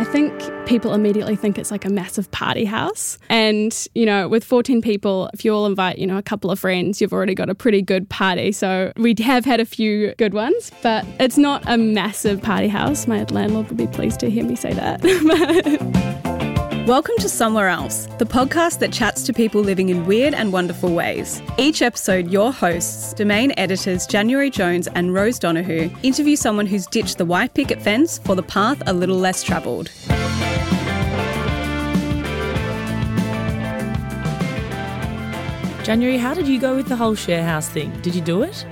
I think people immediately think it's like a massive party house. And, you know, with 14 people, if you all invite, you know, a couple of friends, you've already got a pretty good party. So we have had a few good ones, but it's not a massive party house. My landlord would be pleased to hear me say that. Welcome to Somewhere Else, the podcast that chats to people living in weird and wonderful ways. Each episode, your hosts, Domain editors January Jones and Rose Donahue, interview someone who's ditched the white picket fence for the path a little less travelled. January, how did you go with the whole share house thing? Did you do it?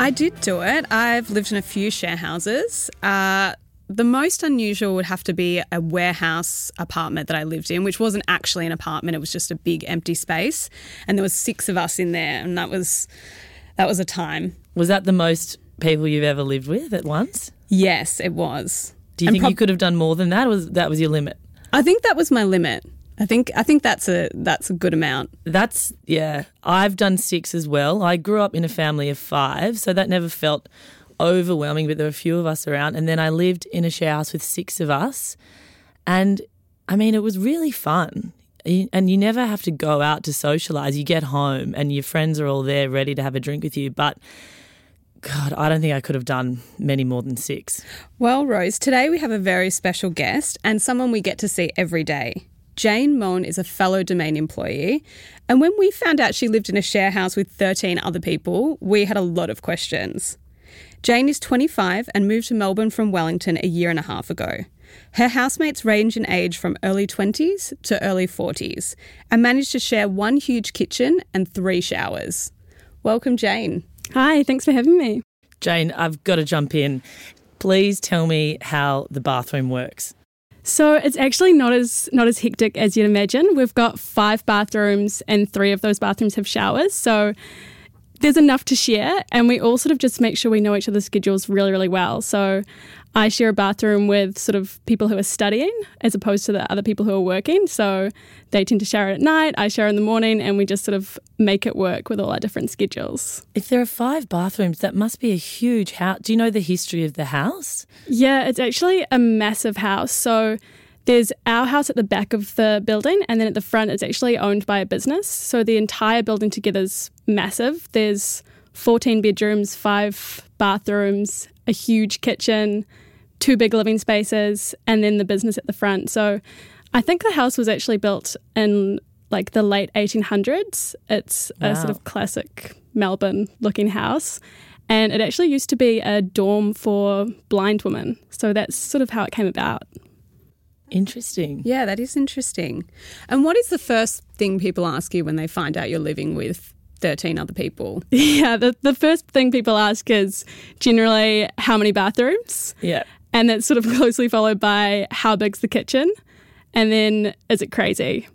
I did do it. I've lived in a few share houses. Uh, the most unusual would have to be a warehouse apartment that I lived in, which wasn't actually an apartment. It was just a big empty space, and there was six of us in there, and that was that was a time. Was that the most people you've ever lived with at once? Yes, it was. Do you and think prob- you could have done more than that? was that was your limit? I think that was my limit. I think I think that's a that's a good amount. That's yeah. I've done six as well. I grew up in a family of five, so that never felt overwhelming, but there were a few of us around. And then I lived in a share house with six of us. And I mean, it was really fun. And you never have to go out to socialize. You get home and your friends are all there ready to have a drink with you. But God, I don't think I could have done many more than six. Well, Rose, today we have a very special guest and someone we get to see every day. Jane Mohn is a fellow Domain employee, and when we found out she lived in a share house with 13 other people, we had a lot of questions. Jane is 25 and moved to Melbourne from Wellington a year and a half ago. Her housemates range in age from early 20s to early 40s and manage to share one huge kitchen and three showers. Welcome, Jane. Hi, thanks for having me. Jane, I've got to jump in. Please tell me how the bathroom works. So it's actually not as not as hectic as you'd imagine. We've got five bathrooms and three of those bathrooms have showers. So there's enough to share, and we all sort of just make sure we know each other's schedules really, really well. So I share a bathroom with sort of people who are studying as opposed to the other people who are working. So they tend to share it at night, I share in the morning, and we just sort of make it work with all our different schedules. If there are five bathrooms, that must be a huge house. Do you know the history of the house? Yeah, it's actually a massive house. So there's our house at the back of the building, and then at the front, it's actually owned by a business. So the entire building together is massive. There's 14 bedrooms, five bathrooms, a huge kitchen, two big living spaces, and then the business at the front. So I think the house was actually built in like the late 1800s. It's wow. a sort of classic Melbourne looking house. And it actually used to be a dorm for blind women. So that's sort of how it came about. Interesting. Yeah, that is interesting. And what is the first thing people ask you when they find out you're living with 13 other people? Yeah, the, the first thing people ask is generally how many bathrooms? Yeah. And that's sort of closely followed by how big's the kitchen? And then is it crazy?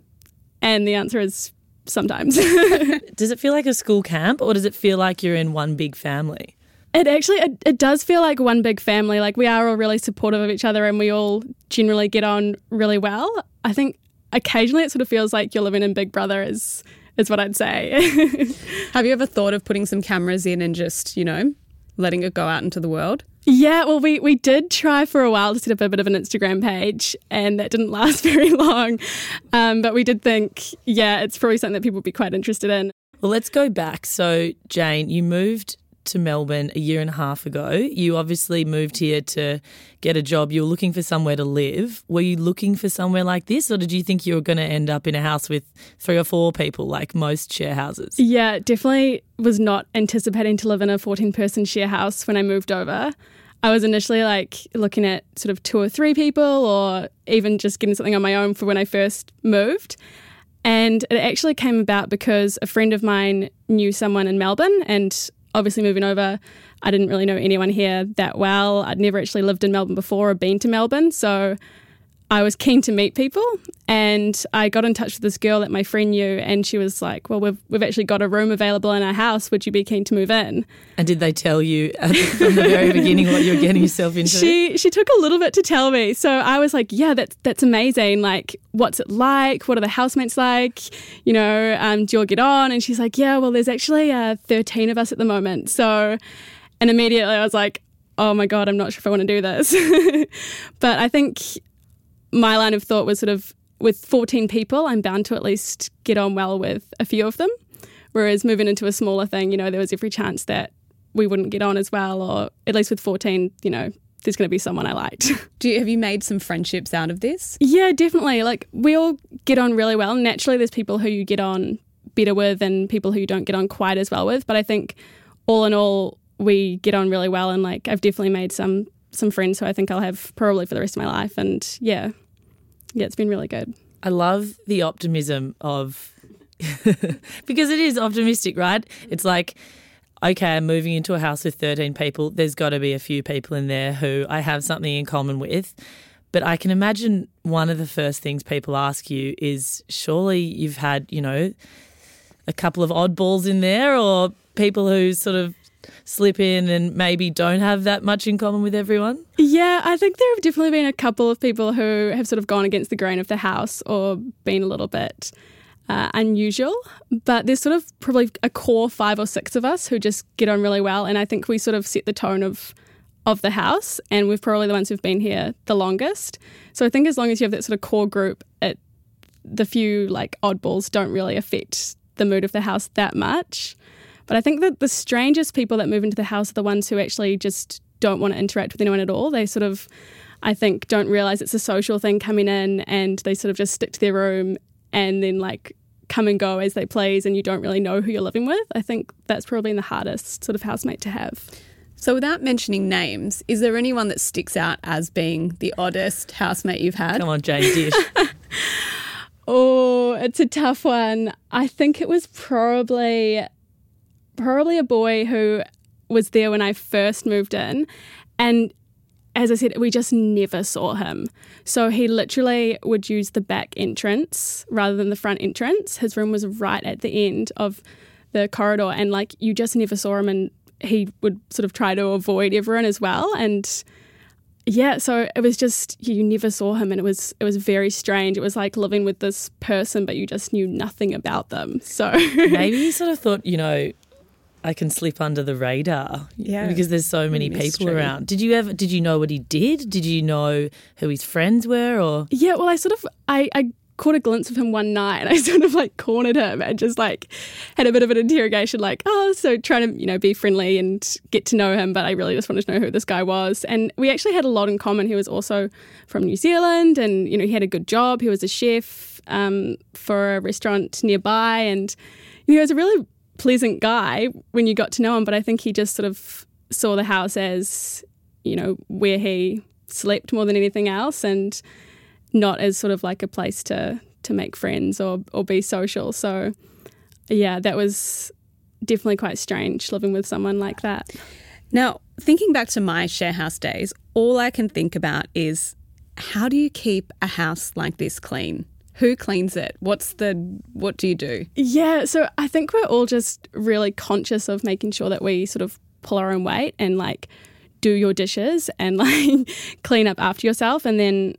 And the answer is sometimes. does it feel like a school camp or does it feel like you're in one big family? It actually it, it does feel like one big family. Like we are all really supportive of each other and we all generally get on really well. I think occasionally it sort of feels like you're living in Big Brother is is what I'd say. Have you ever thought of putting some cameras in and just, you know, letting it go out into the world? Yeah, well, we, we did try for a while to set up a bit of an Instagram page, and that didn't last very long. Um, but we did think, yeah, it's probably something that people would be quite interested in. Well, let's go back. So, Jane, you moved to Melbourne a year and a half ago. You obviously moved here to get a job. You were looking for somewhere to live. Were you looking for somewhere like this, or did you think you were going to end up in a house with three or four people, like most share houses? Yeah, definitely was not anticipating to live in a 14 person share house when I moved over. I was initially like looking at sort of two or three people, or even just getting something on my own for when I first moved. And it actually came about because a friend of mine knew someone in Melbourne and obviously moving over, I didn't really know anyone here that well. I'd never actually lived in Melbourne before or been to Melbourne. So I was keen to meet people and I got in touch with this girl that my friend knew and she was like, Well, we've, we've actually got a room available in our house. Would you be keen to move in? And did they tell you from the very beginning what you were getting yourself into? She she took a little bit to tell me. So I was like, Yeah, that's that's amazing. Like, what's it like? What are the housemates like? You know, um, do you all get on? And she's like, Yeah, well, there's actually uh, 13 of us at the moment. So, and immediately I was like, oh my god, I'm not sure if I want to do this. but I think my line of thought was sort of with 14 people, I'm bound to at least get on well with a few of them. Whereas moving into a smaller thing, you know, there was every chance that we wouldn't get on as well, or at least with 14, you know, there's going to be someone I liked. Do you, have you made some friendships out of this? Yeah, definitely. Like we all get on really well. Naturally, there's people who you get on better with and people who you don't get on quite as well with. But I think all in all, we get on really well. And like I've definitely made some some friends who I think I'll have probably for the rest of my life. And yeah, yeah, it's been really good. I love the optimism of because it is optimistic, right? It's like okay, I'm moving into a house with 13 people. There's got to be a few people in there who I have something in common with. But I can imagine one of the first things people ask you is surely you've had, you know, a couple of oddballs in there or people who sort of slip in and maybe don't have that much in common with everyone? Yeah, I think there have definitely been a couple of people who have sort of gone against the grain of the house or been a little bit uh, unusual. But there's sort of probably a core five or six of us who just get on really well, and I think we sort of set the tone of of the house, and we're probably the ones who've been here the longest. So I think as long as you have that sort of core group, it the few like oddballs don't really affect the mood of the house that much. But I think that the strangest people that move into the house are the ones who actually just don't want to interact with anyone at all. They sort of, I think, don't realize it's a social thing coming in and they sort of just stick to their room and then like come and go as they please and you don't really know who you're living with. I think that's probably the hardest sort of housemate to have. So, without mentioning names, is there anyone that sticks out as being the oddest housemate you've had? Come on, Jane Dish. oh, it's a tough one. I think it was probably probably a boy who was there when I first moved in, and as I said, we just never saw him. So he literally would use the back entrance rather than the front entrance. His room was right at the end of the corridor, and like you just never saw him, and he would sort of try to avoid everyone as well. And yeah, so it was just you never saw him, and it was it was very strange. It was like living with this person, but you just knew nothing about them. So maybe he sort of thought, you know, I can slip under the radar. Yeah. Because there's so many Mystery. people around. Did you ever did you know what he did? Did you know who his friends were or Yeah, well I sort of I, I caught a glimpse of him one night and I sort of like cornered him and just like had a bit of an interrogation like, oh, so trying to, you know, be friendly and get to know him, but I really just wanted to know who this guy was. And we actually had a lot in common. He was also from New Zealand and, you know, he had a good job. He was a chef um, for a restaurant nearby and you know, he was a really pleasant guy when you got to know him, but I think he just sort of saw the house as, you know, where he slept more than anything else and not as sort of like a place to to make friends or or be social. So yeah, that was definitely quite strange living with someone like that. Now, thinking back to my share house days, all I can think about is how do you keep a house like this clean? Who cleans it? What's the what do you do? Yeah, so I think we're all just really conscious of making sure that we sort of pull our own weight and like do your dishes and like clean up after yourself and then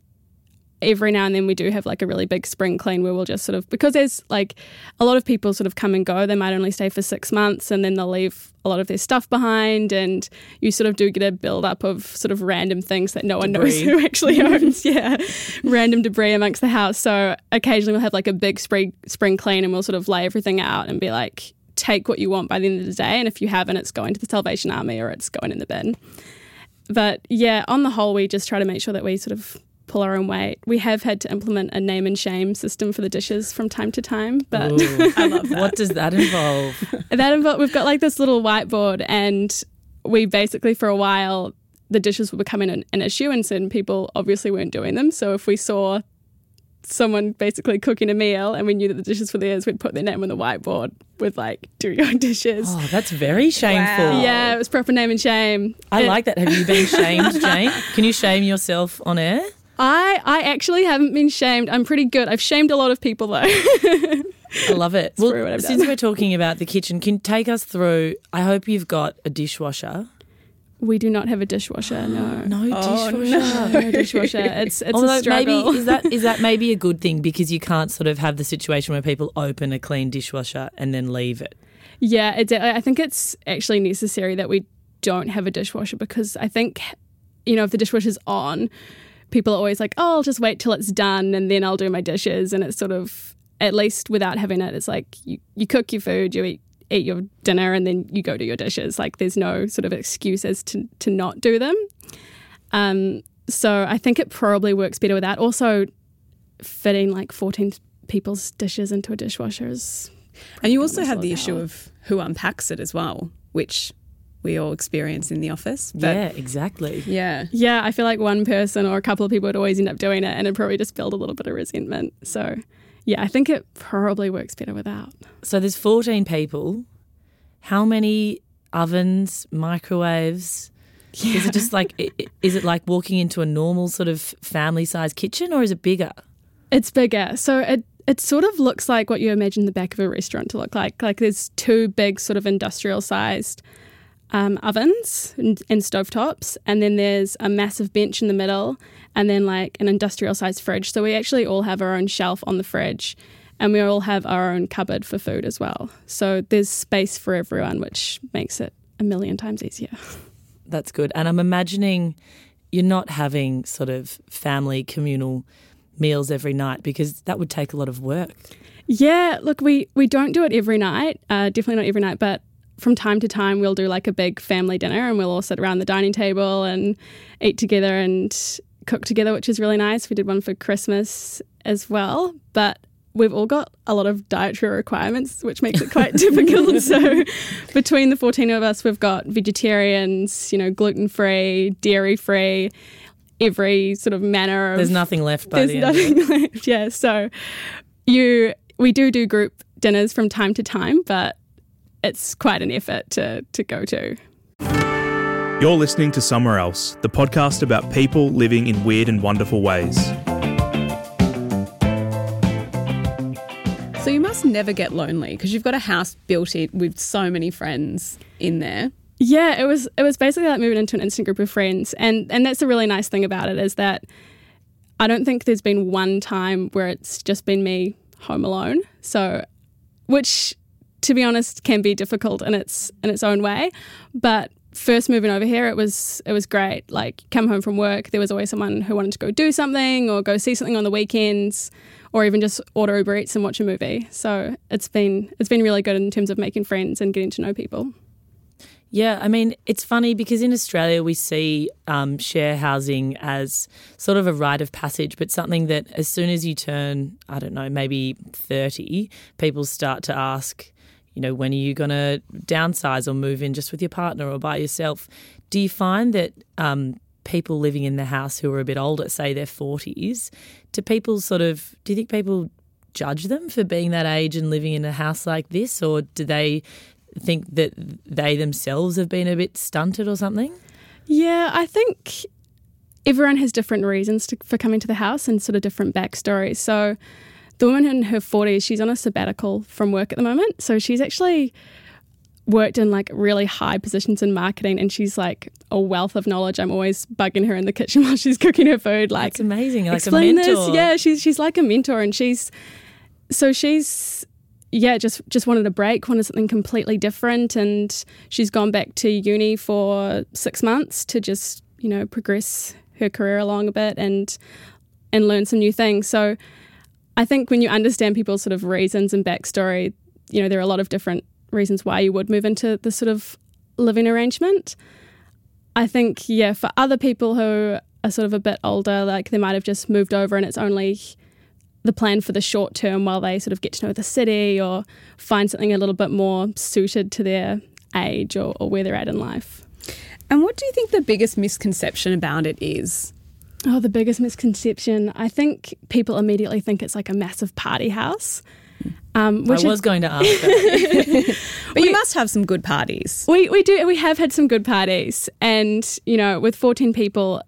every now and then we do have like a really big spring clean where we'll just sort of because there's like a lot of people sort of come and go. They might only stay for six months and then they'll leave a lot of their stuff behind and you sort of do get a build up of sort of random things that no one knows who actually owns. Yeah. Random debris amongst the house. So occasionally we'll have like a big spring spring clean and we'll sort of lay everything out and be like take what you want by the end of the day and if you haven't it's going to the salvation army or it's going in the bin. But yeah, on the whole, we just try to make sure that we sort of pull our own weight. We have had to implement a name and shame system for the dishes from time to time, but Ooh. I love that. what does that involve? that involved, we've got like this little whiteboard, and we basically for a while the dishes were becoming an, an issue, and certain people obviously weren't doing them. So if we saw someone basically cooking a meal and we knew that the dishes were theirs, we'd put their name on the whiteboard with like "Do your dishes." Oh, that's very shameful. Wow. Yeah, it was proper name and shame. I It- like that. Have you been shamed, Jane? Can you shame yourself on air? I I actually haven't been shamed. I'm pretty good. I've shamed a lot of people though. I love it. true well, since we're talking about the kitchen, can you take us through? I hope you've got a dishwasher. we do not have a dishwasher. No. No Oh, dishwasher. No dishwasher. It's it's Although a struggle. maybe is that is that maybe a good thing because you can't sort of have the situation where people open a clean dishwasher and then leave it. Yeah, it's, I think it's actually necessary that we don't have a dishwasher because I think, you know, if the dishwasher's on, people are always like, oh, I'll just wait till it's done and then I'll do my dishes. And it's sort of, at least without having it, it's like you, you cook your food, you eat eat your dinner and then you go do your dishes. Like there's no sort of excuses to to not do them. Um, so I think it probably works better without. Also, fitting like 14 people's dishes into a dishwasher is. And you also have the issue of who unpacks it as well, which we all experience in the office. But yeah, exactly. Yeah. Yeah, I feel like one person or a couple of people would always end up doing it and it probably just build a little bit of resentment. So, yeah, I think it probably works better without. So there's 14 people. How many ovens, microwaves? Yeah. Is it just like is it like walking into a normal sort of family size kitchen or is it bigger? It's bigger. So it it sort of looks like what you imagine the back of a restaurant to look like. Like there's two big sort of industrial sized um, ovens and, and stovetops, and then there's a massive bench in the middle, and then like an industrial sized fridge. So we actually all have our own shelf on the fridge, and we all have our own cupboard for food as well. So there's space for everyone, which makes it a million times easier. That's good. And I'm imagining you're not having sort of family communal meals every night because that would take a lot of work. Yeah, look, we we don't do it every night. Uh, definitely not every night, but from time to time we'll do like a big family dinner and we'll all sit around the dining table and eat together and cook together, which is really nice. We did one for Christmas as well, but we've all got a lot of dietary requirements, which makes it quite difficult. So, between the 14 of us, we've got vegetarians, you know, gluten free, dairy free, every sort of manner of. There's nothing left by there's the nothing left, yeah. So, you, we do do group dinners from time to time, but it's quite an effort to, to go to. You're listening to Somewhere Else, the podcast about people living in weird and wonderful ways. So you must never get lonely because you've got a house built in with so many friends in there. Yeah, it was it was basically like moving into an instant group of friends, and and that's a really nice thing about it is that I don't think there's been one time where it's just been me home alone. So, which to be honest, can be difficult in its in its own way. But first moving over here, it was it was great. Like come home from work, there was always someone who wanted to go do something or go see something on the weekends, or even just order Uber Eats and watch a movie. So it's been it's been really good in terms of making friends and getting to know people. Yeah, I mean, it's funny because in Australia we see um, share housing as sort of a rite of passage, but something that as soon as you turn, I don't know, maybe 30, people start to ask, you know, when are you going to downsize or move in just with your partner or by yourself? Do you find that um, people living in the house who are a bit older, say their 40s, do people sort of, do you think people judge them for being that age and living in a house like this? Or do they think that they themselves have been a bit stunted or something? Yeah, I think everyone has different reasons to, for coming to the house and sort of different backstories. So, the woman in her 40s, she's on a sabbatical from work at the moment. So she's actually worked in like really high positions in marketing and she's like a wealth of knowledge. I'm always bugging her in the kitchen while she's cooking her food. Like That's amazing. Like explain This. Yeah, she's she's like a mentor and she's so she's yeah, just just wanted a break, wanted something completely different and she's gone back to uni for six months to just, you know, progress her career along a bit and and learn some new things. So I think when you understand people's sort of reasons and backstory, you know, there are a lot of different reasons why you would move into this sort of living arrangement. I think, yeah, for other people who are sort of a bit older, like they might have just moved over and it's only the plan for the short term while they sort of get to know the city or find something a little bit more suited to their age or, or where they're at in life. And what do you think the biggest misconception about it is? Oh, the biggest misconception. I think people immediately think it's like a massive party house. Um, which I was going to ask but we, you must have some good parties. We, we do. We have had some good parties. And, you know, with 14 people,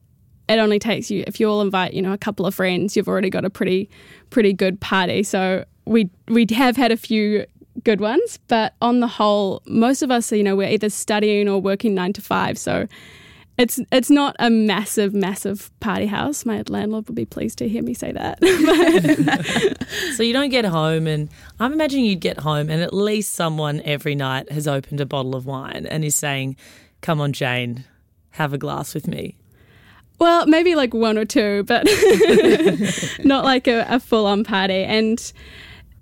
it only takes you, if you all invite, you know, a couple of friends, you've already got a pretty, pretty good party. So we, we have had a few good ones. But on the whole, most of us, you know, we're either studying or working nine to five. So it's it's not a massive, massive party house. My landlord would be pleased to hear me say that. so you don't get home, and I'm imagining you'd get home, and at least someone every night has opened a bottle of wine and is saying, "Come on, Jane, have a glass with me." Well, maybe like one or two, but not like a, a full on party. And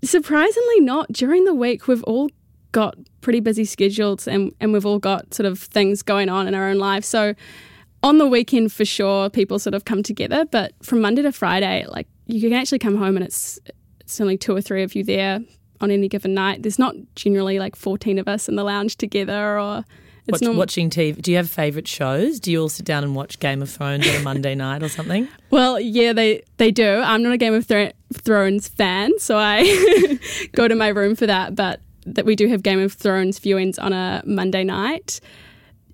surprisingly, not during the week. We've all got pretty busy schedules and, and we've all got sort of things going on in our own lives. So on the weekend, for sure, people sort of come together. But from Monday to Friday, like you can actually come home and it's, it's only two or three of you there on any given night. There's not generally like 14 of us in the lounge together or it's Watch, norm- watching TV. Do you have favourite shows? Do you all sit down and watch Game of Thrones on a Monday night or something? Well, yeah, they they do. I'm not a Game of Thro- Thrones fan, so I go to my room for that. But that we do have Game of Thrones viewings on a Monday night.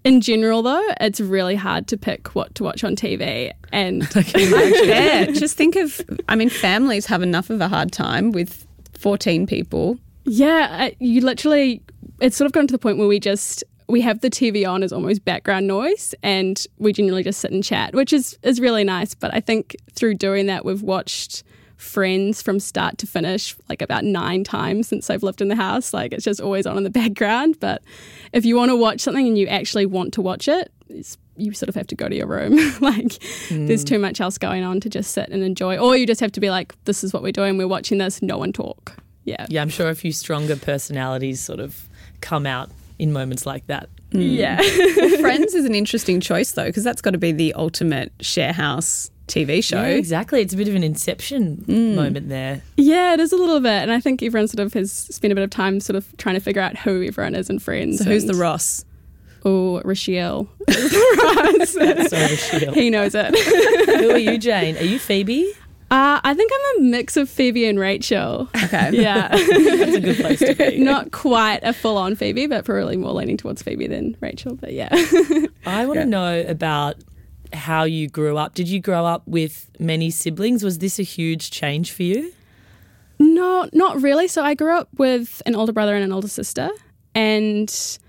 In general, though, it's really hard to pick what to watch on TV, and yeah, just think of, I mean, families have enough of a hard time with 14 people. yeah, uh, you literally. It's sort of gotten to the point where we just we have the TV on as almost background noise, and we generally just sit and chat, which is is really nice. But I think through doing that, we've watched Friends from start to finish like about nine times since I've lived in the house. Like it's just always on in the background. But if you want to watch something and you actually want to watch it, it's, you sort of have to go to your room. like there's mm. too much else going on to just sit and enjoy, or you just have to be like, this is what we're doing. We're watching this. No one talk. Yeah. Yeah, I'm sure a few stronger personalities sort of come out in moments like that. Yeah. Hmm. Friends is an interesting choice, though, because that's got to be the ultimate share house TV show. Yeah, exactly. It's a bit of an inception hmm. moment there. Yeah, it is a little bit. And I think everyone sort of has spent a bit of time sort of trying to figure out who everyone is in Friends. So who's the Ross? Oh, Rochelle. Sorry, Shield. he knows it. Who are you, Jane? Are you Phoebe? Uh, I think I'm a mix of Phoebe and Rachel. Okay. Yeah. That's a good place to be. Not quite a full on Phoebe, but probably more leaning towards Phoebe than Rachel. But yeah. I want to know about how you grew up. Did you grow up with many siblings? Was this a huge change for you? No, not really. So I grew up with an older brother and an older sister, and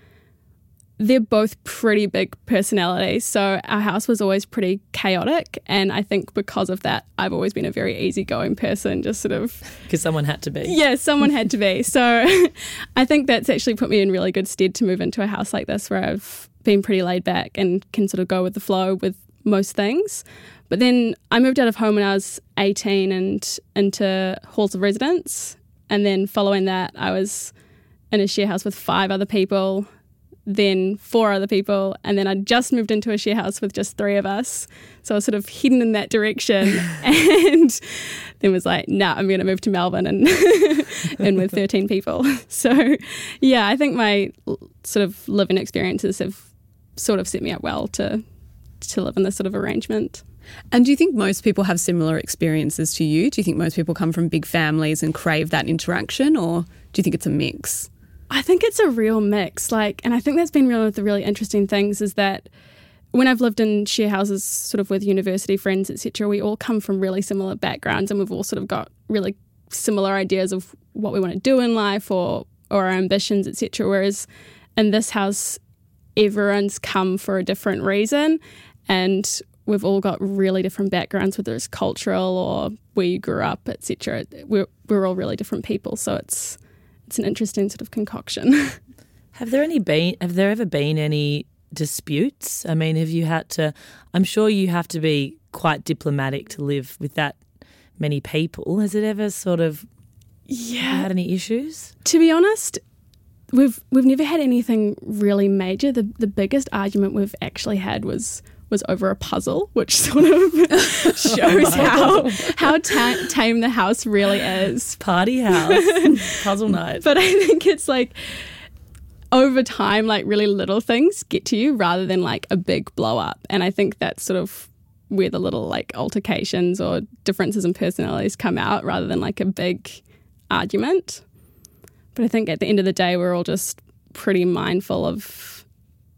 they're both pretty big personalities. So our house was always pretty chaotic. And I think because of that, I've always been a very easygoing person, just sort of Because someone had to be. Yeah, someone had to be. So I think that's actually put me in really good stead to move into a house like this where I've been pretty laid back and can sort of go with the flow with most things. But then I moved out of home when I was 18 and into halls of residence. And then following that, I was in a share house with five other people, then four other people, and then I just moved into a share house with just three of us. So I was sort of hidden in that direction, and then was like, "Nah, I'm going to move to Melbourne and and with 13 people." So, yeah, I think my sort of living experiences have sort of set me up well to to live in this sort of arrangement. And do you think most people have similar experiences to you? Do you think most people come from big families and crave that interaction, or do you think it's a mix? I think it's a real mix. Like, and I think that's been one of the really interesting things is that when I've lived in share houses, sort of with university friends, etc., we all come from really similar backgrounds, and we've all sort of got really similar ideas of what we want to do in life or or our ambitions, etc. Whereas in this house, everyone's come for a different reason, and we've all got really different backgrounds, whether it's cultural or where you grew up, etc. We're we're all really different people, so it's it's an interesting sort of concoction. Have there any been? Have there ever been any disputes? I mean, have you had to? I'm sure you have to be quite diplomatic to live with that many people. Has it ever sort of yeah. had any issues? To be honest, we've we've never had anything really major. The the biggest argument we've actually had was was over a puzzle, which sort of shows how how ta- tame the house really is. Party house, puzzle night. But I think it's like over time, like really little things get to you rather than like a big blow up. And I think that's sort of where the little like altercations or differences in personalities come out rather than like a big argument. But I think at the end of the day, we're all just pretty mindful of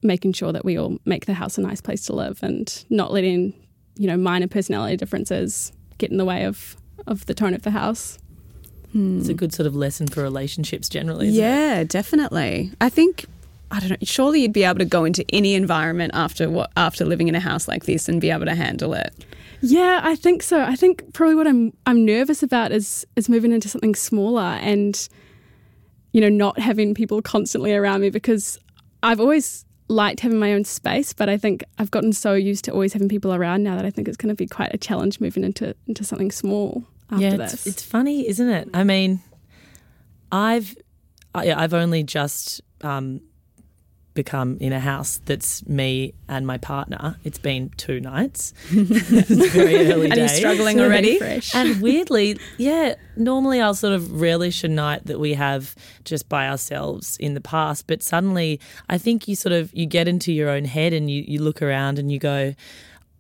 making sure that we all make the house a nice place to live and not letting, you know, minor personality differences get in the way of, of the tone of the house. It's a hmm. good sort of lesson for relationships generally. Isn't it? Yeah, definitely. I think I don't know. Surely you'd be able to go into any environment after what after living in a house like this and be able to handle it. Yeah, I think so. I think probably what I'm I'm nervous about is is moving into something smaller and you know not having people constantly around me because I've always liked having my own space, but I think I've gotten so used to always having people around now that I think it's going to be quite a challenge moving into into something small after yeah, this. it's, it's funny, isn't it? I mean, I've I, I've only just um, become in a house that's me and my partner. It's been two nights. it's very early And you're days. struggling already? And weirdly, yeah, normally I'll sort of relish a night that we have just by ourselves in the past. But suddenly I think you sort of you get into your own head and you, you look around and you go,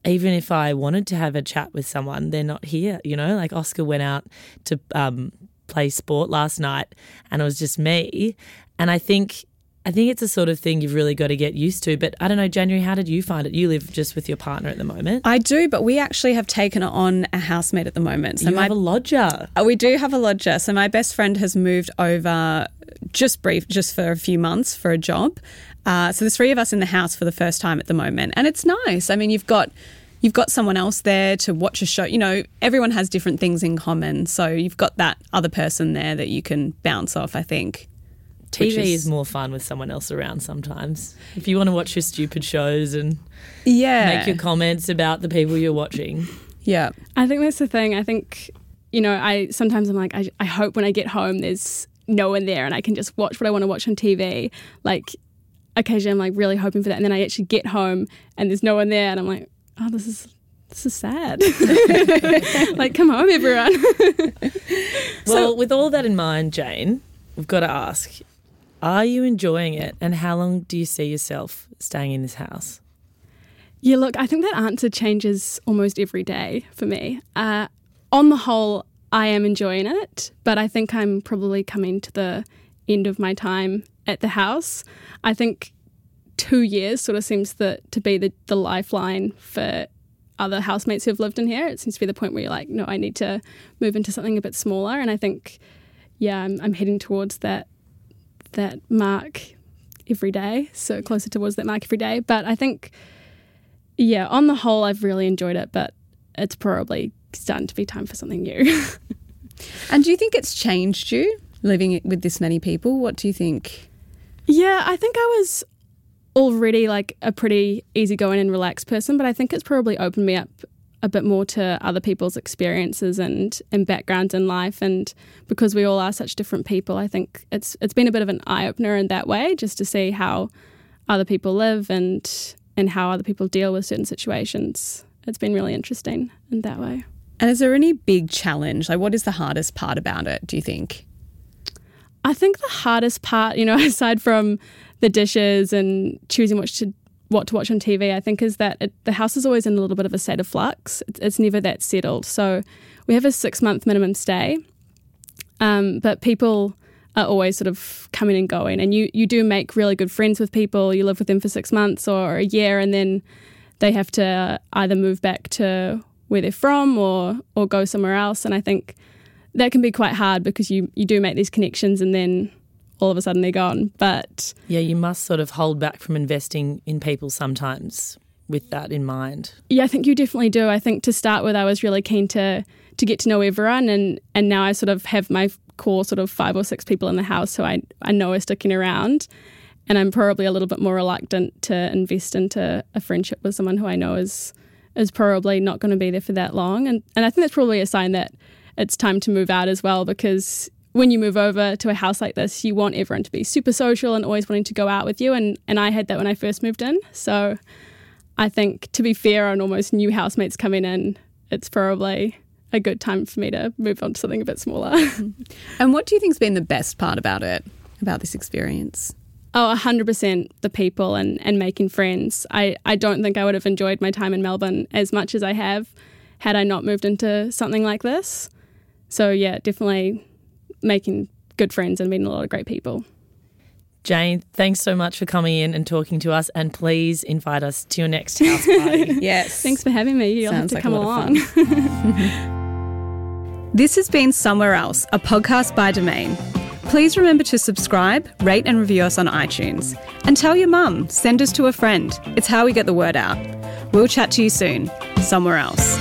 even if I wanted to have a chat with someone, they're not here. You know, like Oscar went out to um, play sport last night and it was just me. And I think I think it's a sort of thing you've really got to get used to. But I don't know, January, how did you find it? You live just with your partner at the moment. I do, but we actually have taken on a housemate at the moment. So you my have a lodger. Uh, We do have a lodger. So my best friend has moved over just brief, just for a few months for a job. Uh, so there's three of us in the house for the first time at the moment, and it's nice. I mean, you've got you've got someone else there to watch a show. You know, everyone has different things in common, so you've got that other person there that you can bounce off. I think. Which TV is, more fun with someone else around sometimes. If you want to watch your stupid shows and yeah, make your comments about the people you're watching. yeah. I think that's the thing. I think, you know, I sometimes I'm like, I, I hope when I get home there's no one there and I can just watch what I want to watch on TV. Like, occasionally I'm like really hoping for that. And then I actually get home and there's no one there and I'm like, oh, this is. This is sad. like, come home, everyone. Well, with all that in mind, Jane, we've got to ask are you enjoying it and how long do you see yourself staying in this house? Yeah, look, I think that answer changes almost every day for me. Uh, on the whole, I am enjoying it, but I think I'm probably coming to the end of my time at the house. I think two years sort of seems the, to be the, the lifeline for other housemates who've lived in here. It seems to be the point where you're like, no, I need to move into something a bit smaller. And I think, yeah, I'm, I'm heading towards that that mark every day, so closer towards that mark every day. But I think yeah, on the whole, I've really enjoyed it, but it's probably starting to be time for something new. And do you think it's changed you living with this many people? What do you think? yeah, I think I was already like a pretty easygoing and relaxed person, but I think it's probably opened me up a bit more to other people's experiences and, and backgrounds in life. And because we all are such different people, I think it's it's been a bit of an eye opener in that way, just to see how other people live and and how other people deal with certain situations. It's been really interesting in that way. And is there any big challenge? Like, what is the hardest part about it? Do you think? I think the hardest part, you know, aside from the dishes and choosing what to what to watch on TV, I think is that it, the house is always in a little bit of a state of flux. It's, it's never that settled. So we have a six month minimum stay, um, but people are always sort of coming and going, and you you do make really good friends with people. You live with them for six months or a year, and then they have to either move back to where they're from or or go somewhere else. And I think that can be quite hard because you you do make these connections and then all of a sudden they're gone. But Yeah, you must sort of hold back from investing in people sometimes with that in mind. yeah, I think you definitely do. I think to start with, I was really keen to to get to know everyone, and and now I sort of have my core sort of five or six people in the house who I I know are sticking around. And I'm probably a little bit more reluctant to invest into a friendship with someone who I know is is probably not going to be there for that long. And and I think that's probably a sign that it's time to move out as well because when you move over to a house like this, you want everyone to be super social and always wanting to go out with you. And and I had that when I first moved in. So I think to be fair on almost new housemates coming in, it's probably a good time for me to move on to something a bit smaller. Mm-hmm. And what do you think's been the best part about it, about this experience? Oh, 100% the people and, and making friends. I, I don't think I would have enjoyed my time in Melbourne as much as I have had I not moved into something like this. So, yeah, definitely making good friends and meeting a lot of great people. Jane, thanks so much for coming in and talking to us, and please invite us to your next house party. Yes. Thanks for having me. You'll Sounds have to like a come lot of along. This has been Somewhere Else, a podcast by Domain. Please remember to subscribe, rate, and review us on iTunes. And tell your mum, send us to a friend. It's how we get the word out. We'll chat to you soon, somewhere else.